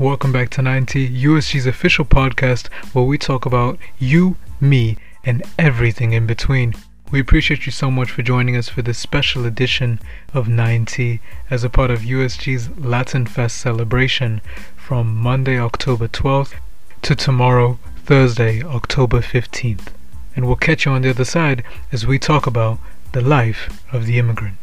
Welcome back to Nine Tea, USG's official podcast where we talk about you, me, and everything in between. We appreciate you so much for joining us for this special edition of Nine Tea as a part of USG's Latin Fest celebration from Monday, October 12th to tomorrow, Thursday, October 15th. And we'll catch you on the other side as we talk about the life of the immigrant.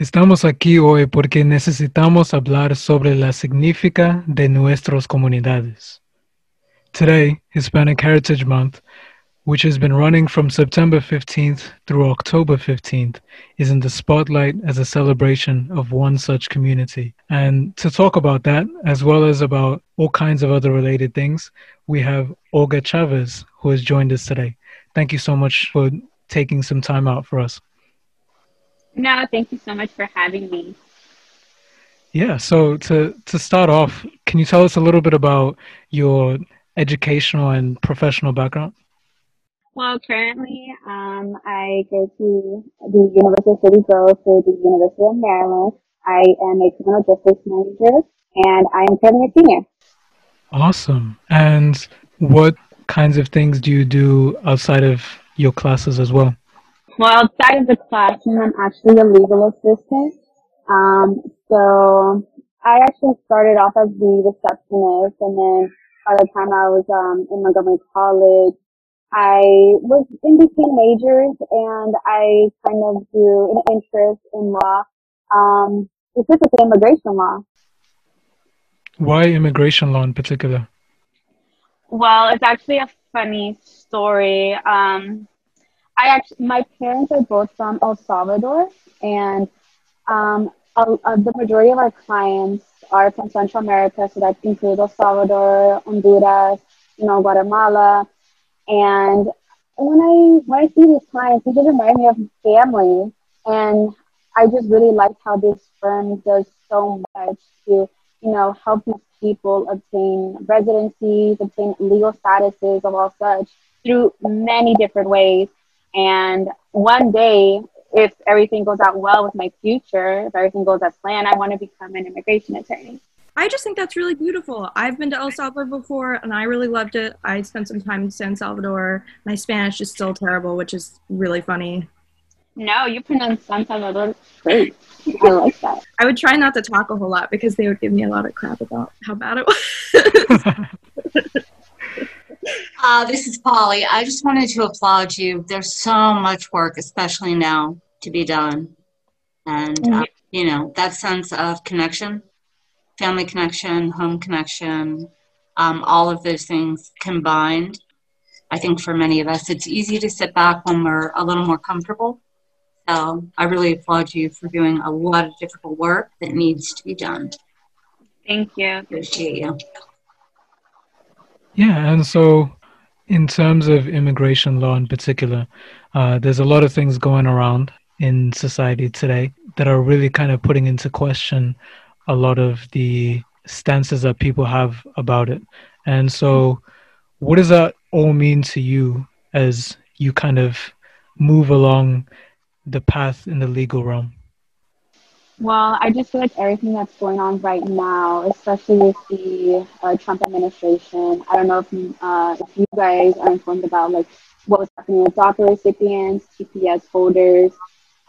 Estamos aquí hoy porque necesitamos hablar sobre la significa de nuestras comunidades. Today, Hispanic Heritage Month, which has been running from September 15th through October 15th, is in the spotlight as a celebration of one such community. And to talk about that, as well as about all kinds of other related things, we have Olga Chavez, who has joined us today. Thank you so much for taking some time out for us. No, thank you so much for having me. Yeah, so to to start off, can you tell us a little bit about your educational and professional background? Well, currently, um, I go to the University of Shady Grove for the University of Maryland. I am a criminal justice major, and I am currently a senior. Awesome. And what kinds of things do you do outside of your classes as well? Well, outside of the classroom, I'm actually a legal assistant. Um, so I actually started off as the receptionist, and then by the time I was um, in Montgomery College, I was in between majors, and I kind of grew an interest in law, um, specifically immigration law. Why immigration law in particular? Well, it's actually a funny story. Um, I actually, my parents are both from El Salvador, and um, a, a, the majority of our clients are from Central America, so that includes El Salvador, Honduras, you know, Guatemala, and when I when I see these clients, they just remind me of family, and I just really like how this firm does so much to you know help these people obtain residencies, obtain legal statuses of all such through many different ways. And one day, if everything goes out well with my future, if everything goes as planned, I want to become an immigration attorney. I just think that's really beautiful. I've been to El Salvador before and I really loved it. I spent some time in San Salvador. My Spanish is still terrible, which is really funny. No, you pronounce San Salvador great. I like that. I would try not to talk a whole lot because they would give me a lot of crap about how bad it was. Uh, this is Polly. I just wanted to applaud you. There's so much work, especially now, to be done. And, uh, you know, that sense of connection, family connection, home connection, um, all of those things combined. I think for many of us, it's easy to sit back when we're a little more comfortable. So I really applaud you for doing a lot of difficult work that needs to be done. Thank you. Appreciate you. Yeah, and so in terms of immigration law in particular, uh, there's a lot of things going around in society today that are really kind of putting into question a lot of the stances that people have about it. And so, what does that all mean to you as you kind of move along the path in the legal realm? Well, I just feel like everything that's going on right now, especially with the uh, Trump administration, I don't know if, uh, if you guys are informed about like what was happening with DACA recipients, TPS holders.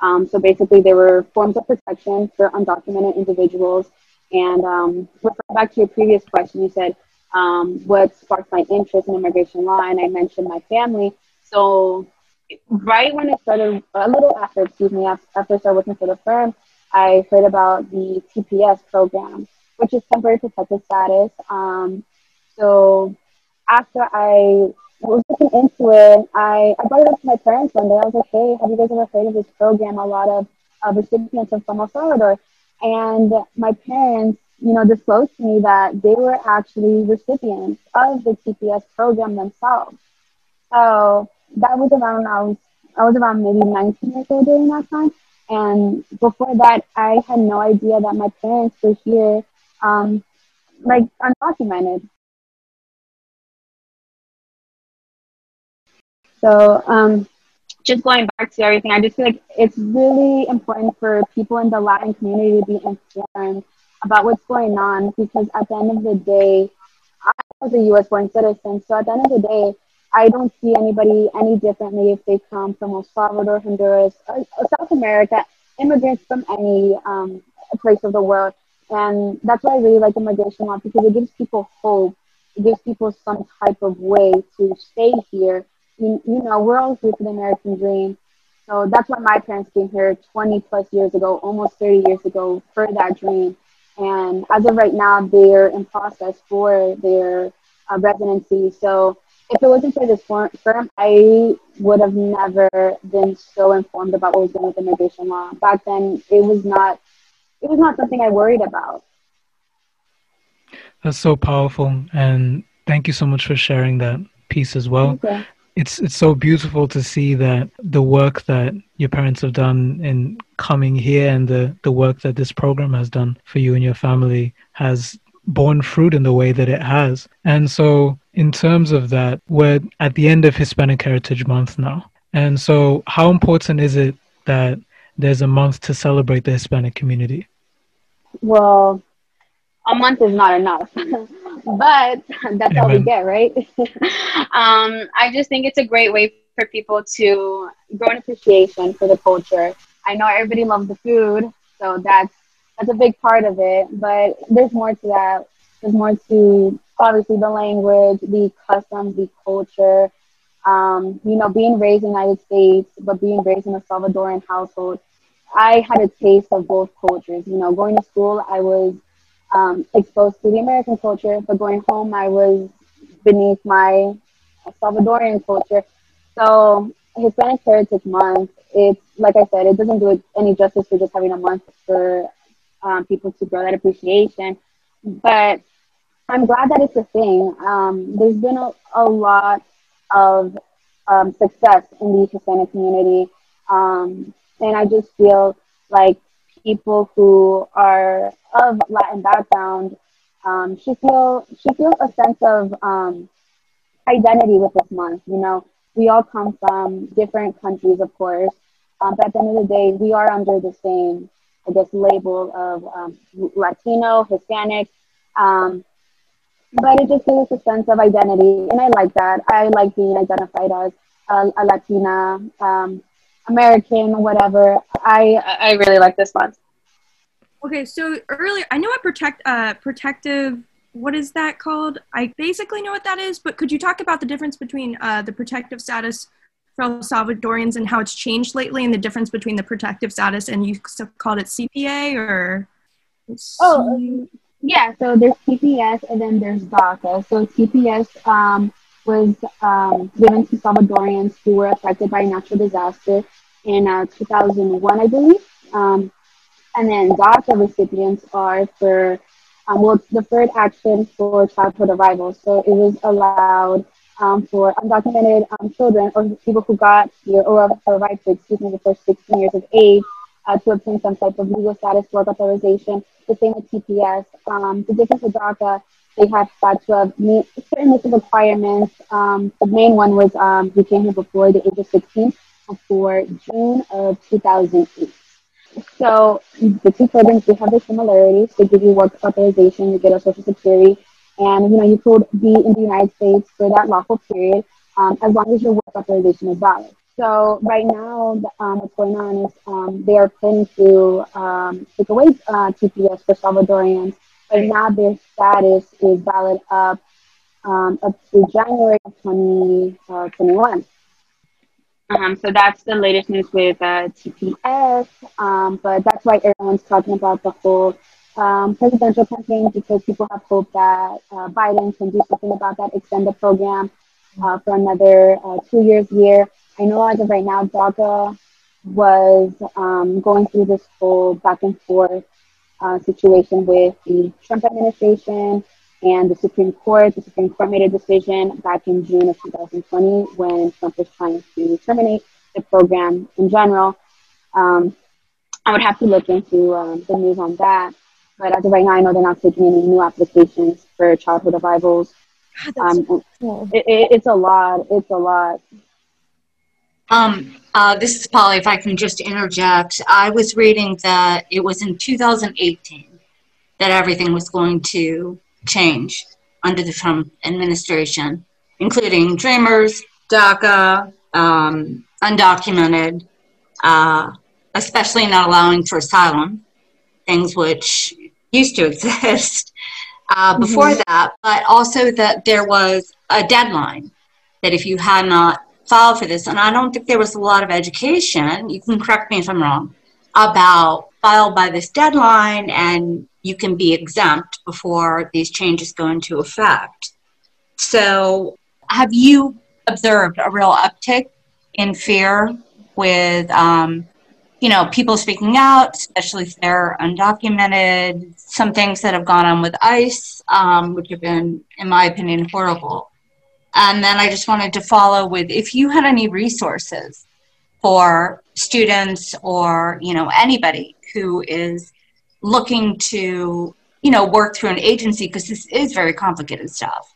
Um, so basically, there were forms of protection for undocumented individuals. And um, referring back to your previous question, you said um, what sparked my interest in immigration law, and I mentioned my family. So right when I started, a little after, excuse me, after I started working for the firm, I heard about the TPS program, which is temporary protected status. Um, so after I was looking into it, I, I brought it up to my parents one day. I was like, hey, have you guys ever heard of this program? A lot of uh, recipients are from El Salvador. And my parents, you know, disclosed to me that they were actually recipients of the TPS program themselves. So that was around, I was, I was around maybe 19 years old during that time. And before that, I had no idea that my parents were here, um, like undocumented. So um, just going back to everything, I just feel like it's really important for people in the Latin community to be informed about what's going on because at the end of the day, I was a US born citizen. So at the end of the day, I don't see anybody any differently if they come from El Salvador, Honduras, or, South America, immigrants from any um, place of the world. And that's why I really like immigration law because it gives people hope. It gives people some type of way to stay here. You, you know, we're all here for the American dream. So that's why my parents came here 20 plus years ago, almost 30 years ago, for that dream. And as of right now, they're in process for their uh, residency. So if it wasn't for this firm, I would have never been so informed about what was going on with immigration law. Back then, it was not it was not something I worried about. That's so powerful, and thank you so much for sharing that piece as well. It's it's so beautiful to see that the work that your parents have done in coming here and the, the work that this program has done for you and your family has borne fruit in the way that it has. And so, in terms of that, we're at the end of Hispanic Heritage Month now. And so, how important is it that there's a month to celebrate the Hispanic community? Well, a month is not enough, but that's Amen. all we get, right? um, I just think it's a great way for people to grow an appreciation for the culture. I know everybody loves the food, so that's that's a big part of it. But there's more to that. There's more to obviously the language, the customs, the culture. Um, you know, being raised in the United States, but being raised in a Salvadoran household, I had a taste of both cultures. You know, going to school, I was um, exposed to the American culture, but going home, I was beneath my Salvadorian culture. So Hispanic Heritage Month, it's like I said, it doesn't do it any justice for just having a month for um, people to grow that appreciation. But I'm glad that it's a thing. Um, there's been a, a lot of um, success in the Hispanic community. Um, and I just feel like people who are of Latin background um, should feel should feel a sense of um, identity with this month. You know, we all come from different countries, of course, um, but at the end of the day, we are under the same, I guess, label of um, Latino, Hispanic. Um, but it just gives us a sense of identity, and I like that. I like being identified as a, a Latina, um, American, whatever. I I really like this one. Okay, so earlier I know what protect uh, protective what is that called? I basically know what that is, but could you talk about the difference between uh, the protective status El Salvadorians and how it's changed lately, and the difference between the protective status and you called it CPA or? Oh, yeah. So there's TPS and then there's DACA. So TPS um, was um, given to Salvadorians who were affected by natural disaster in uh, 2001, I believe. Um, and then DACA recipients are for, um, well, deferred action for childhood arrival. So it was allowed um, for undocumented um, children or people who got here or arrived to, excuse me, before 16 years of age uh, to obtain some type of legal status, work authorization. The same with TPS. Um, the difference with DACA, they have had to have meet certain list of requirements. Um, the main one was um, we came here before the age of 16 for June of 2008. So the two programs do have the similarities. They give you work authorization, you get a social security, and you know you could be in the United States for that lawful period um, as long as your work authorization is valid. So right now, um, what's going on is um, they are planning to um, take away uh, TPS for Salvadorians, but now their status is valid up um, up to January of 2021. Uh, um, so that's the latest news with uh, TPS, um, but that's why everyone's talking about the whole um, presidential campaign because people have hope that uh, Biden can do something about that, extend the program uh, for another uh, two years here. I know as of right now, DACA was um, going through this whole back and forth uh, situation with the Trump administration and the Supreme Court, the Supreme Court made a decision back in June of 2020 when Trump was trying to terminate the program in general. Um, I would have to look into um, the news on that. But as of right now, I know they're not taking any new applications for childhood arrivals. Um, cool. it, it, it's a lot. It's a lot. Um, uh, this is Polly. If I can just interject, I was reading that it was in 2018 that everything was going to change under the Trump administration, including Dreamers, DACA, um, undocumented, uh, especially not allowing for asylum, things which used to exist uh, before mm-hmm. that, but also that there was a deadline that if you had not filed for this, and I don't think there was a lot of education, you can correct me if I'm wrong, about file by this deadline and you can be exempt before these changes go into effect. So, have you observed a real uptick in fear with, um, you know, people speaking out, especially if they're undocumented? Some things that have gone on with ICE, um, which have been, in my opinion, horrible. And then I just wanted to follow with if you had any resources for students or you know anybody who is looking to you know work through an agency because this is very complicated stuff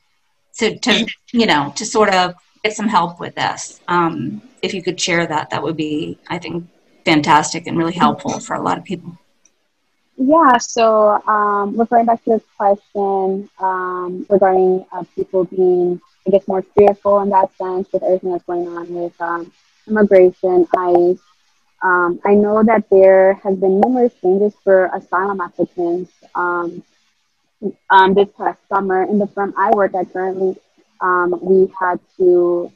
so to you know to sort of get some help with this um, if you could share that that would be i think fantastic and really helpful for a lot of people yeah so um, referring back to this question um, regarding uh, people being i guess more fearful in that sense with everything that's going on with um, immigration, ICE. Um, I know that there has been numerous changes for asylum applicants um, um, this past summer. In the firm I work at currently, um, we had to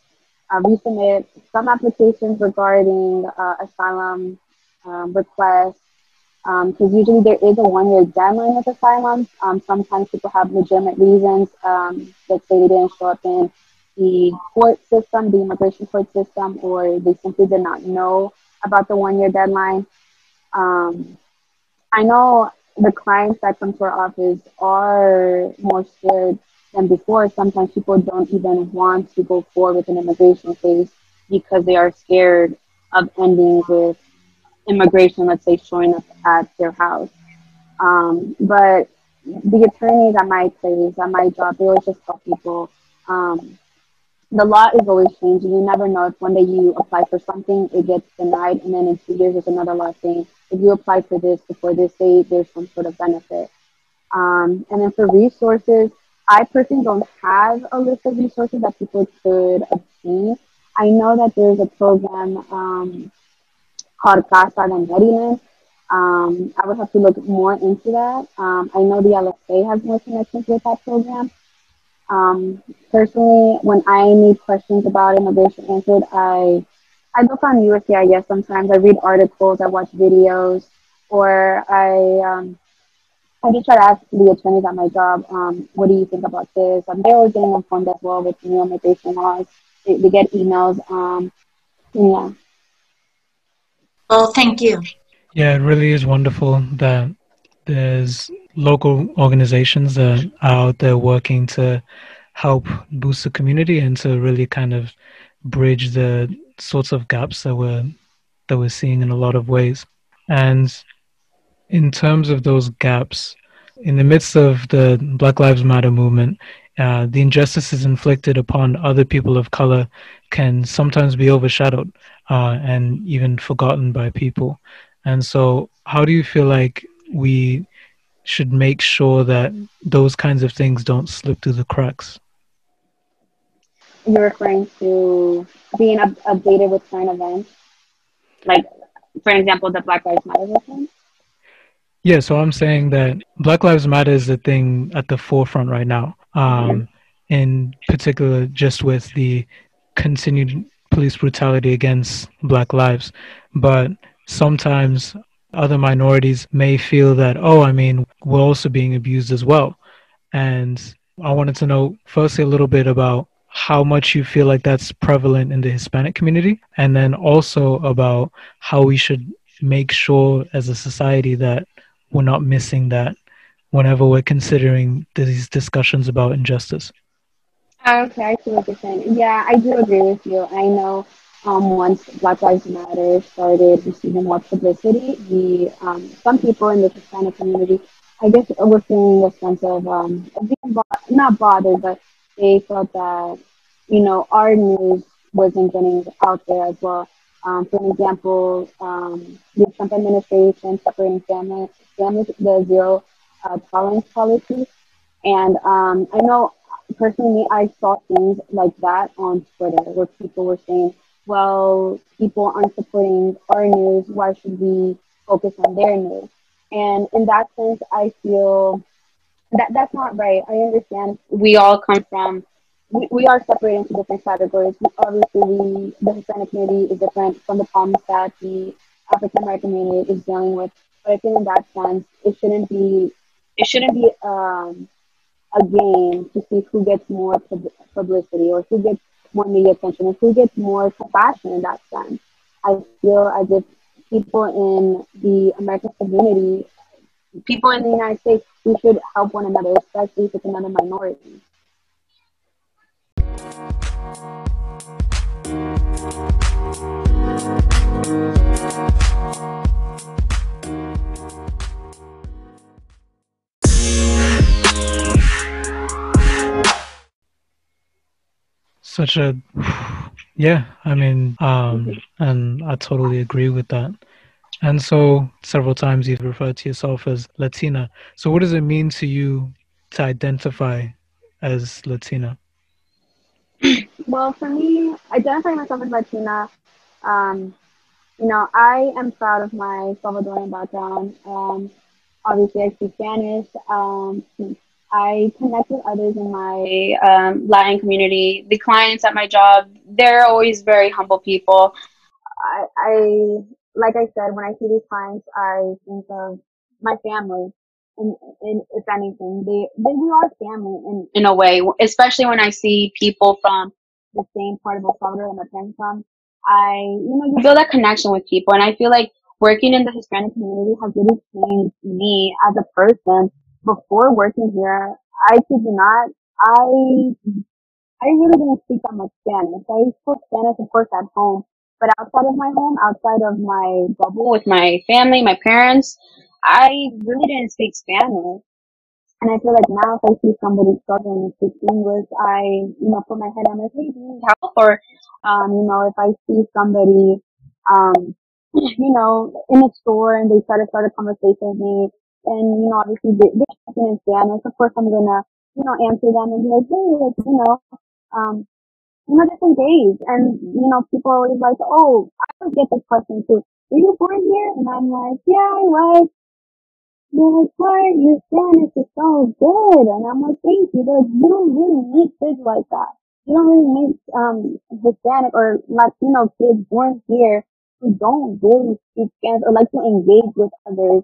uh, resubmit some applications regarding uh, asylum um, requests because um, usually there is a one-year deadline with asylum. sometimes people have legitimate reasons. let's say they didn't show up in the court system, the immigration court system, or they simply did not know about the one year deadline. Um, I know the clients that come to our office are more scared than before. Sometimes people don't even want to go forward with an immigration case because they are scared of ending with immigration, let's say, showing up at their house. Um, but the attorneys at my place, at my job, they always just tell people um, the law is always changing. You never know if one day you apply for something, it gets denied, and then in two years there's another law saying if you apply for this before this date, there's some sort of benefit. Um, and then for resources, I personally don't have a list of resources that people could obtain. I know that there's a program um, called Casa in Maryland. Um, I would have to look more into that. Um, I know the LSA has more connections with that program. Um, personally, when I need questions about immigration answered, I I look on USCIS sometimes. I read articles, I watch videos, or I um, I just try to ask the attorneys at my job, um, what do you think about this? Um, they're always getting informed as well with new immigration laws. They, they get emails. Um, yeah. Well, thank you. Yeah, it really is wonderful that there's local organizations that are out there working to help boost the community and to really kind of bridge the sorts of gaps that we're that we're seeing in a lot of ways. And in terms of those gaps, in the midst of the Black Lives Matter movement, uh, the injustices inflicted upon other people of color can sometimes be overshadowed uh, and even forgotten by people. And so, how do you feel like we should make sure that those kinds of things don't slip through the cracks. You're referring to being up- updated with current events, like, for example, the Black Lives Matter movement. Yeah, so I'm saying that Black Lives Matter is the thing at the forefront right now. Um. In particular, just with the continued police brutality against Black lives. But sometimes other minorities may feel that, oh, I mean, we're also being abused as well. And I wanted to know, firstly, a little bit about how much you feel like that's prevalent in the Hispanic community, and then also about how we should make sure as a society that we're not missing that whenever we're considering these discussions about injustice. Okay, I what you're saying. Yeah, I do agree with you. I know um, once Black Lives Matter started receiving more publicity, the um, some people in the Hispanic community, I guess, were feeling a sense of um, being bo- not bothered, but they felt that you know our news wasn't getting out there as well. Um, for an example, um, the Trump administration separating families, families the zero uh, tolerance policy. And um, I know personally, I saw things like that on Twitter where people were saying, well, people aren't supporting our news. Why should we focus on their news? And in that sense, I feel that that's not right. I understand we all come from, we, we are separated into different categories. Obviously, we, the Hispanic community is different from the problems that the African American community is dealing with. But I think in that sense, it shouldn't be, it shouldn't be um, a game to see who gets more pub- publicity or who gets more media attention and who gets more compassion in that sense. I feel as if people in the American community, people in the United States, we should help one another, especially if it's another minority. Such a yeah, I mean, um, and I totally agree with that. And so, several times you've referred to yourself as Latina. So, what does it mean to you to identify as Latina? Well, for me, identifying myself as Latina, um, you know, I am proud of my Salvadorian background. Um, obviously, I speak Spanish. Um, I connect with others in my um, Latin community. The clients at my job, they're always very humble people. I, I, like I said, when I see these clients, I think of my family. And, and if anything, they, they we are family in, in a way, especially when I see people from the same part of El Salvador that my parents from. I, you know, you build that connection with people. And I feel like working in the Hispanic community has really changed me as a person before working here, I you not, I I really didn't speak that much Spanish. I spoke Spanish, of course, at home, but outside of my home, outside of my bubble with my family, my parents, I really didn't speak Spanish. And I feel like now if I see somebody struggling to speak English, I, you know, put my head on my hey, do you need help? Or, um, you know, if I see somebody, um, you know, in a store and they try to start a conversation with me, and, you know, obviously they, they're speaking in Spanish. Of course, I'm gonna, you know, answer them and be like, hey, like, you know, um, you know, just engage. And, you know, people are always like, oh, I always get this question too. Were you born here? And I'm like, yeah, I was. They're like, what? Your Spanish is so good. And I'm like, thank you. They're like, you don't really meet kids like that. You don't really meet, um, Hispanic or Latino kids born here who don't really speak Spanish or like to engage with others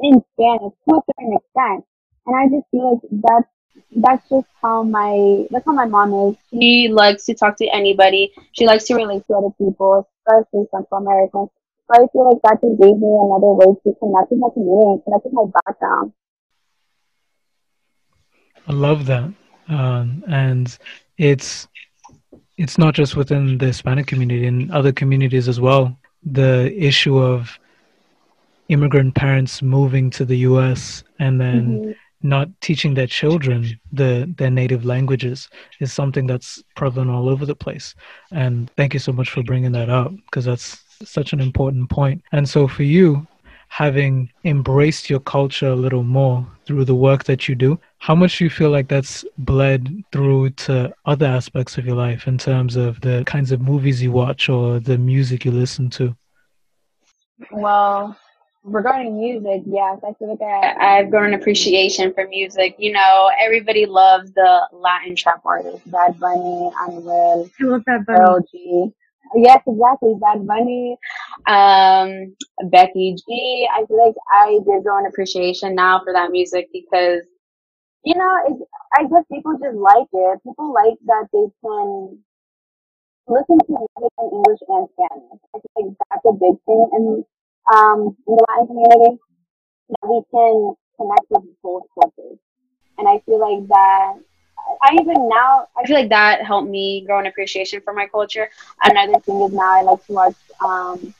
in Spanish to a certain extent. And I just feel like that's that's just how my that's how my mom is. She likes to talk to anybody. She likes to relate to other people, especially Central Americans. So I feel like that just gave me another way to connect with my community and connect with my background. I love that, um, and it's it's not just within the Hispanic community, in other communities as well. The issue of immigrant parents moving to the US and then mm-hmm. not teaching their children the their native languages is something that's prevalent all over the place. And thank you so much for bringing that up because that's such an important point. And so for you, having embraced your culture a little more through the work that you do, how much do you feel like that's bled through to other aspects of your life in terms of the kinds of movies you watch or the music you listen to? Well, regarding music, yes, I feel like I, I've grown an appreciation for music. You know, everybody loves the Latin trap artists, Bad Bunny, Anuel, I love Bad Bunny. G. Yes, exactly, Bad Bunny, um, Becky G. I feel like I did grow an appreciation now for that music because, you know, it's, I guess people just like it. People like that they can listen to music in English and Spanish. I feel like that's a big thing. And um, in the Latin community that we can connect with both cultures. And I feel like that I even now I feel like that helped me grow an appreciation for my culture. Another thing is now I like to watch um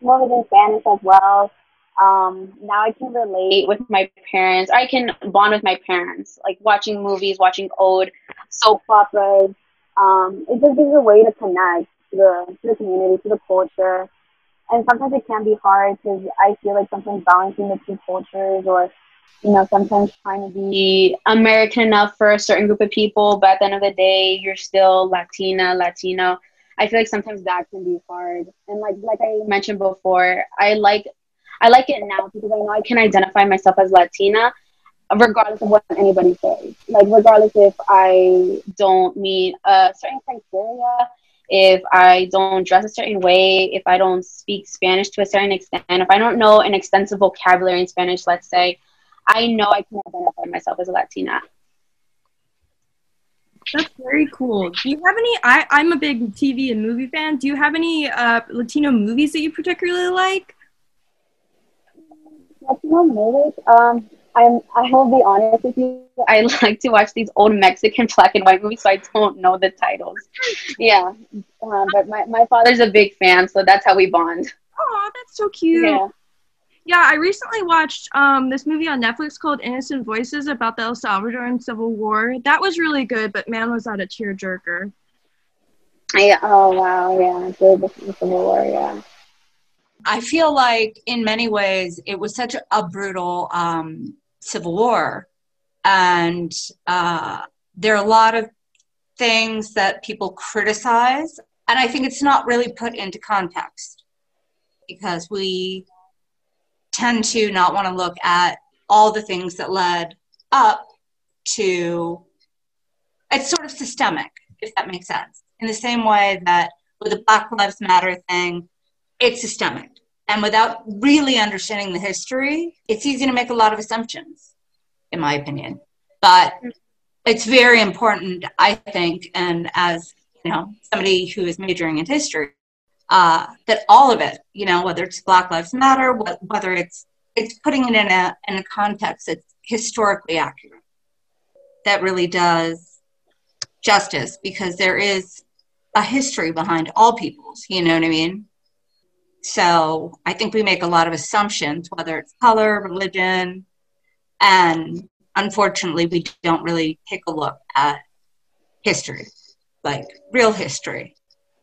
movies in Spanish as well. Um, now I can relate with my parents. I can bond with my parents, like watching movies, watching old soap operas, Um, it just gives a way to connect to the to the community, to the culture, and sometimes it can be hard because I feel like sometimes balancing the two cultures or you know, sometimes trying to be American enough for a certain group of people, but at the end of the day, you're still Latina, Latino. I feel like sometimes that can be hard. And like like I mentioned before, I like I like it now because I know I can identify myself as Latina regardless of what anybody says. Like regardless if I don't meet a certain criteria, if I don't dress a certain way, if I don't speak Spanish to a certain extent, if I don't know an extensive vocabulary in Spanish, let's say, I know I can identify myself as a Latina. That's very cool. Do you have any? I, I'm a big TV and movie fan. Do you have any uh, Latino movies that you particularly like? Latino movies? Um, I'm, I will be honest with you. I like to watch these old Mexican black and white movies, so I don't know the titles. Yeah, um, but my, my father's a big fan, so that's how we bond. Oh, that's so cute. Yeah. Yeah, I recently watched um, this movie on Netflix called Innocent Voices about the El Salvadoran Civil War. That was really good, but man, was that a tearjerker. Yeah. Oh wow. Yeah. The, the Civil War. Yeah. I feel like in many ways it was such a brutal um, civil war, and uh, there are a lot of things that people criticize, and I think it's not really put into context because we tend to not want to look at all the things that led up to it's sort of systemic if that makes sense. In the same way that with the black lives matter thing it's systemic. And without really understanding the history it's easy to make a lot of assumptions in my opinion. But it's very important i think and as you know somebody who is majoring in history uh, that all of it, you know, whether it's Black Lives Matter, whether it's it's putting it in a in a context that's historically accurate, that really does justice because there is a history behind all peoples. You know what I mean? So I think we make a lot of assumptions, whether it's color, religion, and unfortunately, we don't really take a look at history, like real history.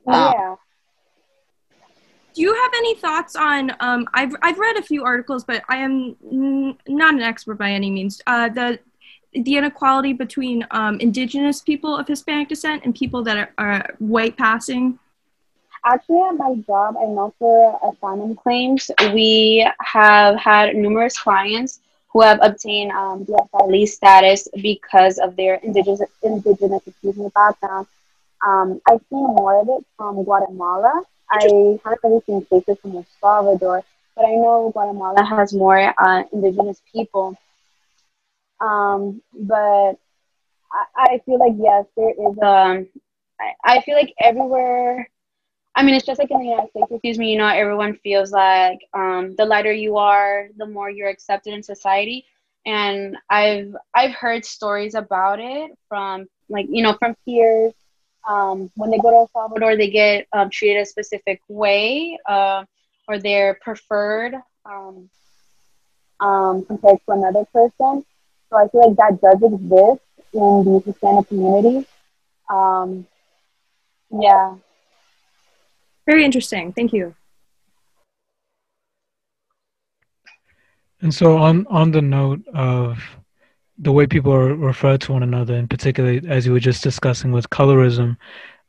Oh, yeah. Um, do you have any thoughts on? Um, I've I've read a few articles, but I am n- not an expert by any means. Uh, the the inequality between um, indigenous people of Hispanic descent and people that are, are white passing. Actually, at my job, I know for asylum claims, we have had numerous clients who have obtained um, the status because of their indigenous, indigenous excuse me, background. Um, I've seen more of it from Guatemala I haven't really seen cases from El Salvador, but I know Guatemala has more uh, indigenous people. Um, but I, I, feel like yes, there is. Um, I, I feel like everywhere. I mean, it's just like in the United States. Excuse me. You know, everyone feels like um, the lighter you are, the more you're accepted in society. And I've I've heard stories about it from like you know from peers um, when they go to El Salvador, they get um, treated a specific way uh, or they're preferred um, um, compared to another person. So I feel like that does exist in the Hispanic community. Um, yeah. Very interesting. Thank you. And so, on on the note of the way people are referred to one another, and particularly as you were just discussing with colorism,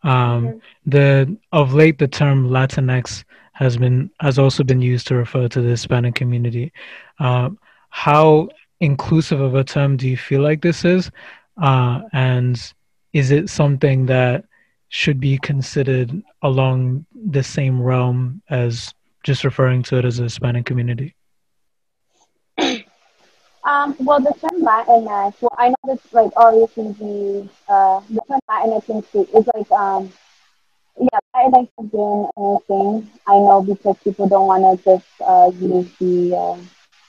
um, mm-hmm. the of late the term Latinx has been has also been used to refer to the Hispanic community. Uh, how inclusive of a term do you feel like this is, uh, and is it something that should be considered along the same realm as just referring to it as a Hispanic community? Um, well, the term Latinx, well, I know that's like obviously the, uh, the term Latinx is like, um, yeah, Latinx has been a thing. I know because people don't want to just uh, use the, uh,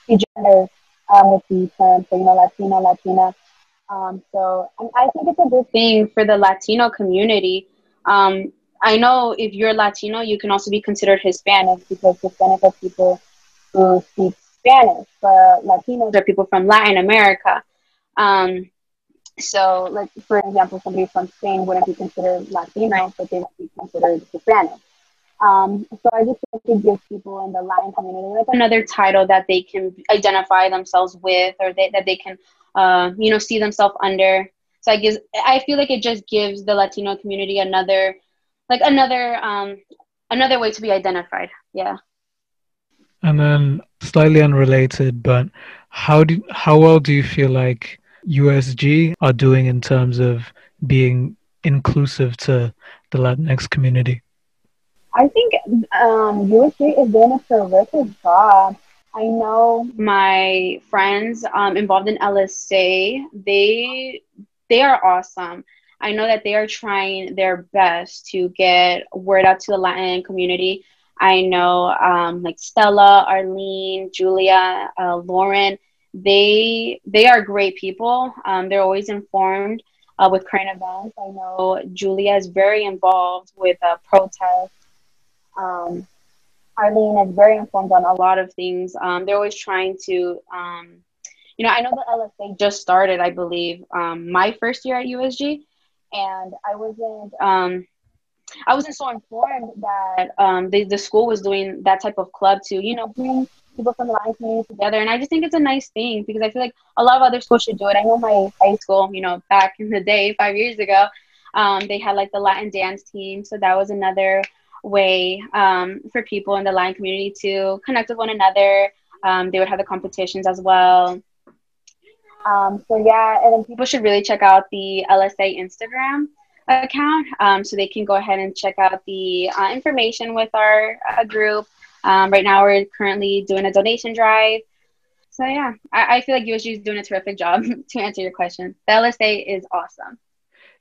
the gender um, with the term, so, you know, Latino, Latina. Um, so I think it's a good thing for the Latino community. Um, I know if you're Latino, you can also be considered Hispanic because Hispanic are people who speak Spanish, but Latinos are people from Latin America. Um, So, like for example, somebody from Spain wouldn't be considered Latino, but they would be considered Hispanic. Um, so I just like to give people in the Latin community like another title that they can identify themselves with, or they, that they can, uh, you know, see themselves under. So I guess I feel like it just gives the Latino community another, like another, um, another way to be identified. Yeah. And then slightly unrelated, but how do how well do you feel like USG are doing in terms of being inclusive to the Latinx community? I think um, USG is doing a terrific job. I know my friends um, involved in LSA, they they are awesome. I know that they are trying their best to get word out to the Latin community. I know um, like Stella, Arlene, Julia, uh, Lauren. They they are great people. Um, they're always informed uh, with current events. I know Julia is very involved with uh, protests um, Arlene is very informed on a lot of things. Um, they're always trying to, um, you know, I know the LSA just started, I believe, um, my first year at USG, and I wasn't, um, I wasn't so informed that um, the, the school was doing that type of club to, you know, bring people from the Latin community together. And I just think it's a nice thing because I feel like a lot of other schools should do it. I know my high school, you know, back in the day, five years ago, um, they had like the Latin dance team. So that was another way um, for people in the Latin community to connect with one another. Um, they would have the competitions as well. Um, so yeah, and then people should really check out the LSA Instagram account um, so they can go ahead and check out the uh, information with our uh, group. Um, right now, we're currently doing a donation drive. So yeah, I, I feel like USG is doing a terrific job to answer your question. The LSA is awesome.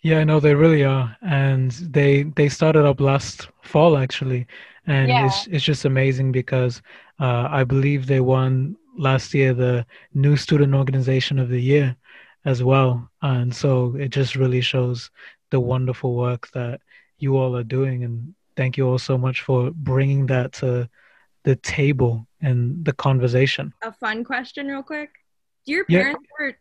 Yeah, no, they really are, and they they started up last fall actually, and yeah. it's it's just amazing because uh, I believe they won last year the new student organization of the year as well, and so it just really shows the wonderful work that you all are doing, and thank you all so much for bringing that to the table and the conversation. A fun question, real quick. Do your parents yeah. were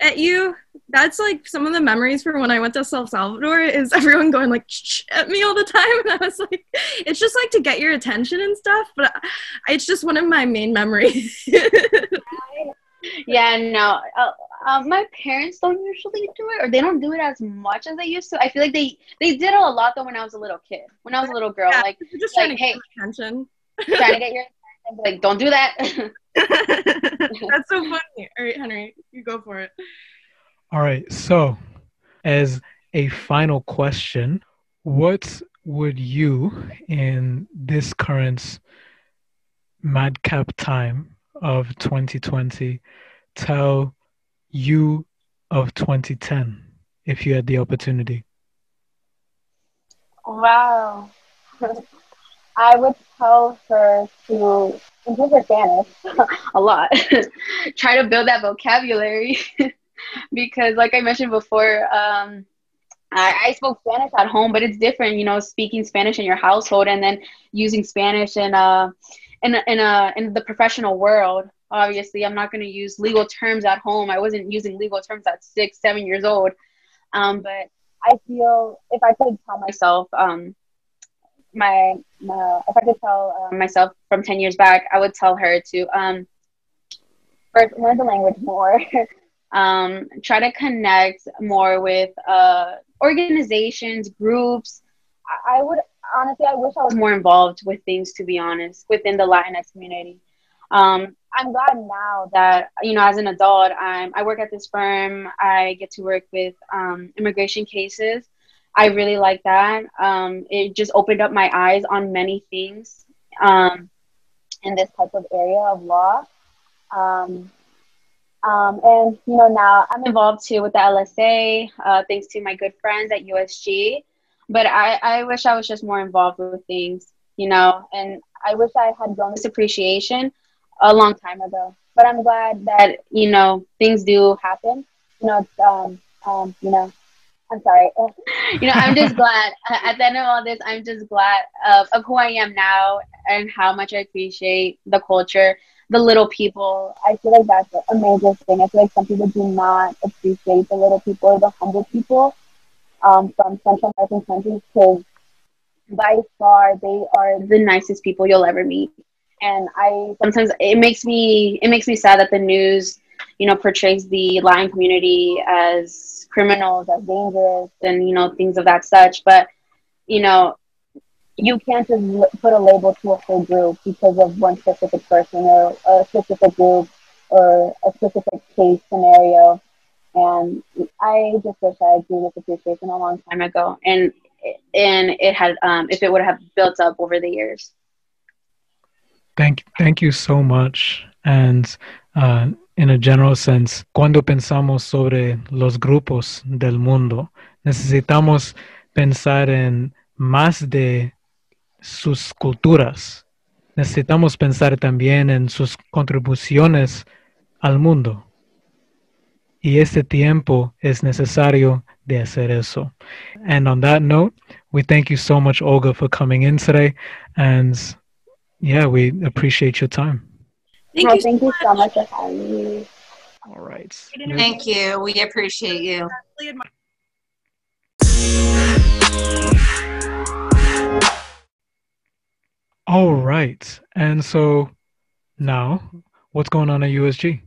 at you. That's like some of the memories from when I went to El Salvador is everyone going like at me all the time. And I was like, it's just like to get your attention and stuff. But it's just one of my main memories. yeah, no. Uh, uh, my parents don't usually do it, or they don't do it as much as they used to. I feel like they they did it a lot though when I was a little kid, when I was a little girl. Yeah, like, just like, hey, attention. trying to get your attention. Like, don't do that. That's so funny. All right, Henry, you go for it. All right. So, as a final question, what would you, in this current madcap time of 2020, tell you of 2010 if you had the opportunity? Wow. I would tell her to improve her Spanish a lot. Try to build that vocabulary because, like I mentioned before, um, I, I, spoke Spanish at home, but it's different, you know, speaking Spanish in your household and then using Spanish in a in in, a, in the professional world. Obviously, I'm not going to use legal terms at home. I wasn't using legal terms at six, seven years old. Um, but I feel if I could tell myself um, my, my if I could tell uh, myself from 10 years back, I would tell her to um, first learn the language more, um, try to connect more with uh, organizations, groups. I, I would honestly, I wish I was more involved with things, to be honest, within the Latinx community. Um, I'm glad now that you know, as an adult, I'm I work at this firm. I get to work with um, immigration cases, I really like that. Um, it just opened up my eyes on many things um, in this type of area of law. Um, um and you know now I'm involved too with the LSA, uh, thanks to my good friends at USG. But I, I wish I was just more involved with things, you know, and I wish I had grown this appreciation a long time ago. But I'm glad that you know things do happen. You know, um, um, you know, I'm sorry. you know, I'm just glad at the end of all this, I'm just glad of, of who I am now and how much I appreciate the culture the little people. I feel like that's a major thing. I feel like some people do not appreciate the little people or the humble people um, from Central American countries because by far they are the nicest people you'll ever meet. And I sometimes it makes me it makes me sad that the news, you know, portrays the Latin community as criminals, as dangerous, and you know things of that such. But you know, you can't just put a label to a whole group because of one specific person or a specific group or a specific case scenario. And I just wish I grew this appreciation a long time ago, and and it had um, if it would have built up over the years. Thank thank you so much. And uh, in a general sense, cuando pensamos sobre los grupos del mundo, necesitamos pensar en más de sus culturas. Necesitamos pensar también en sus contribuciones al mundo. Y este tiempo es necesario de hacer eso. And on that note, we thank you so much, Olga, for coming in today. And yeah, we appreciate your time. Thank, you, thank so you so much for having me. All right. Thank you. We appreciate you. All right. And so now, what's going on at USG?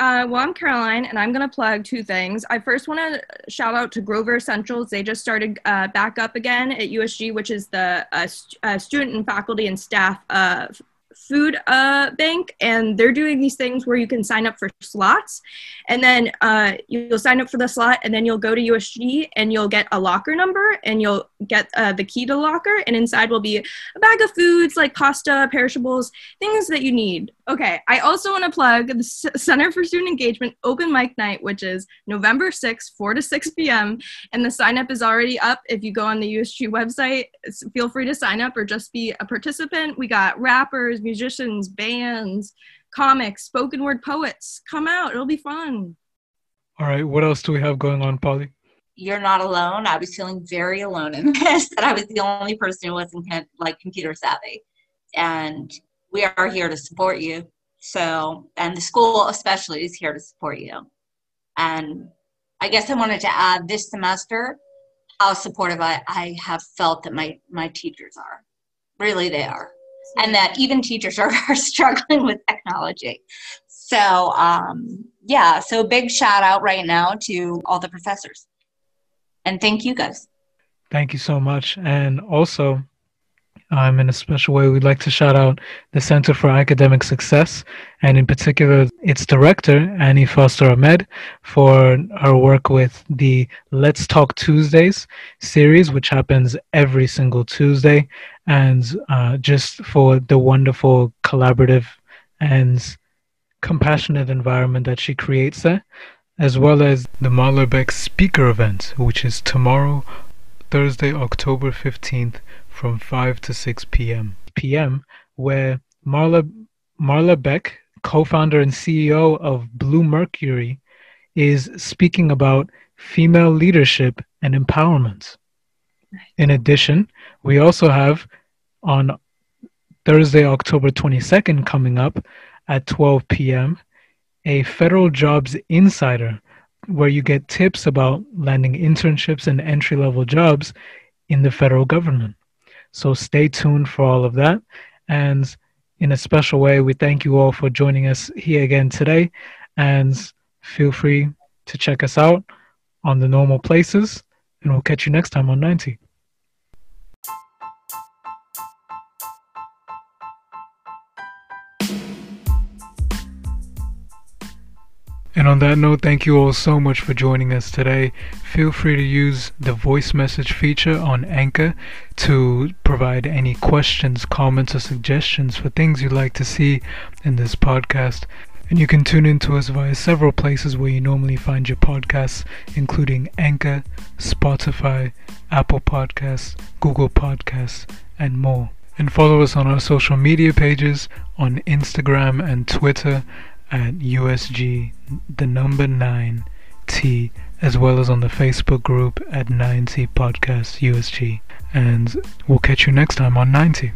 Uh, well, I'm Caroline, and I'm going to plug two things. I first want to shout out to Grover Essentials. They just started uh, back up again at USG, which is the uh, st- uh, student and faculty and staff uh, food uh, bank and they're doing these things where you can sign up for slots. And then uh, you'll sign up for the slot and then you'll go to usg and you'll get a locker number and you'll get uh, the key to the locker and inside will be a bag of foods like pasta perishables things that you need. Okay i also want to plug the center for student engagement open mic night which is november 6th 4 to 6 p.m and the sign up is already up. If you go on the usg website feel free to sign up or just be a participant. We got rappers musicians, bands, comics, spoken word poets. Come out, it'll be fun. All right, what else do we have going on, Polly? You're not alone. I was feeling very alone in this, that I was the only person who wasn't like computer savvy. And we are here to support you. So, and the school especially is here to support you. And I guess I wanted to add this semester how supportive I, I have felt that my, my teachers are. Really, they are and that even teachers are, are struggling with technology. So, um, yeah, so big shout out right now to all the professors. And thank you guys. Thank you so much. And also, um, in a special way, we'd like to shout out the Center for Academic Success, and in particular, its director, Annie Foster Ahmed, for her work with the Let's Talk Tuesdays series, which happens every single Tuesday, and uh, just for the wonderful collaborative and compassionate environment that she creates there, as well as the Marla Beck speaker event, which is tomorrow, Thursday, October 15th from 5 to 6 p.m. p.m. where Marla Marla Beck, co-founder and CEO of Bluemercury, is speaking about female leadership and empowerment. In addition, we also have on Thursday, October 22nd, coming up at 12 p.m., a Federal Jobs Insider, where you get tips about landing internships and entry level jobs in the federal government. So stay tuned for all of that. And in a special way, we thank you all for joining us here again today. And feel free to check us out on the normal places. And we'll catch you next time on Nine Tea. And on that note, thank you all so much for joining us today. Feel free to use the voice message feature on Anchor to provide any questions, comments, or suggestions for things you'd like to see in this podcast. And you can tune in to us via several places where you normally find your podcasts, including Anchor, Spotify, Apple Podcasts, Google Podcasts, and more. And follow us on our social media pages on Instagram and Twitter at USG the number 9 T as well as on the Facebook group at Nine Tea Podcast USG. And we'll catch you next time on Nine Tea.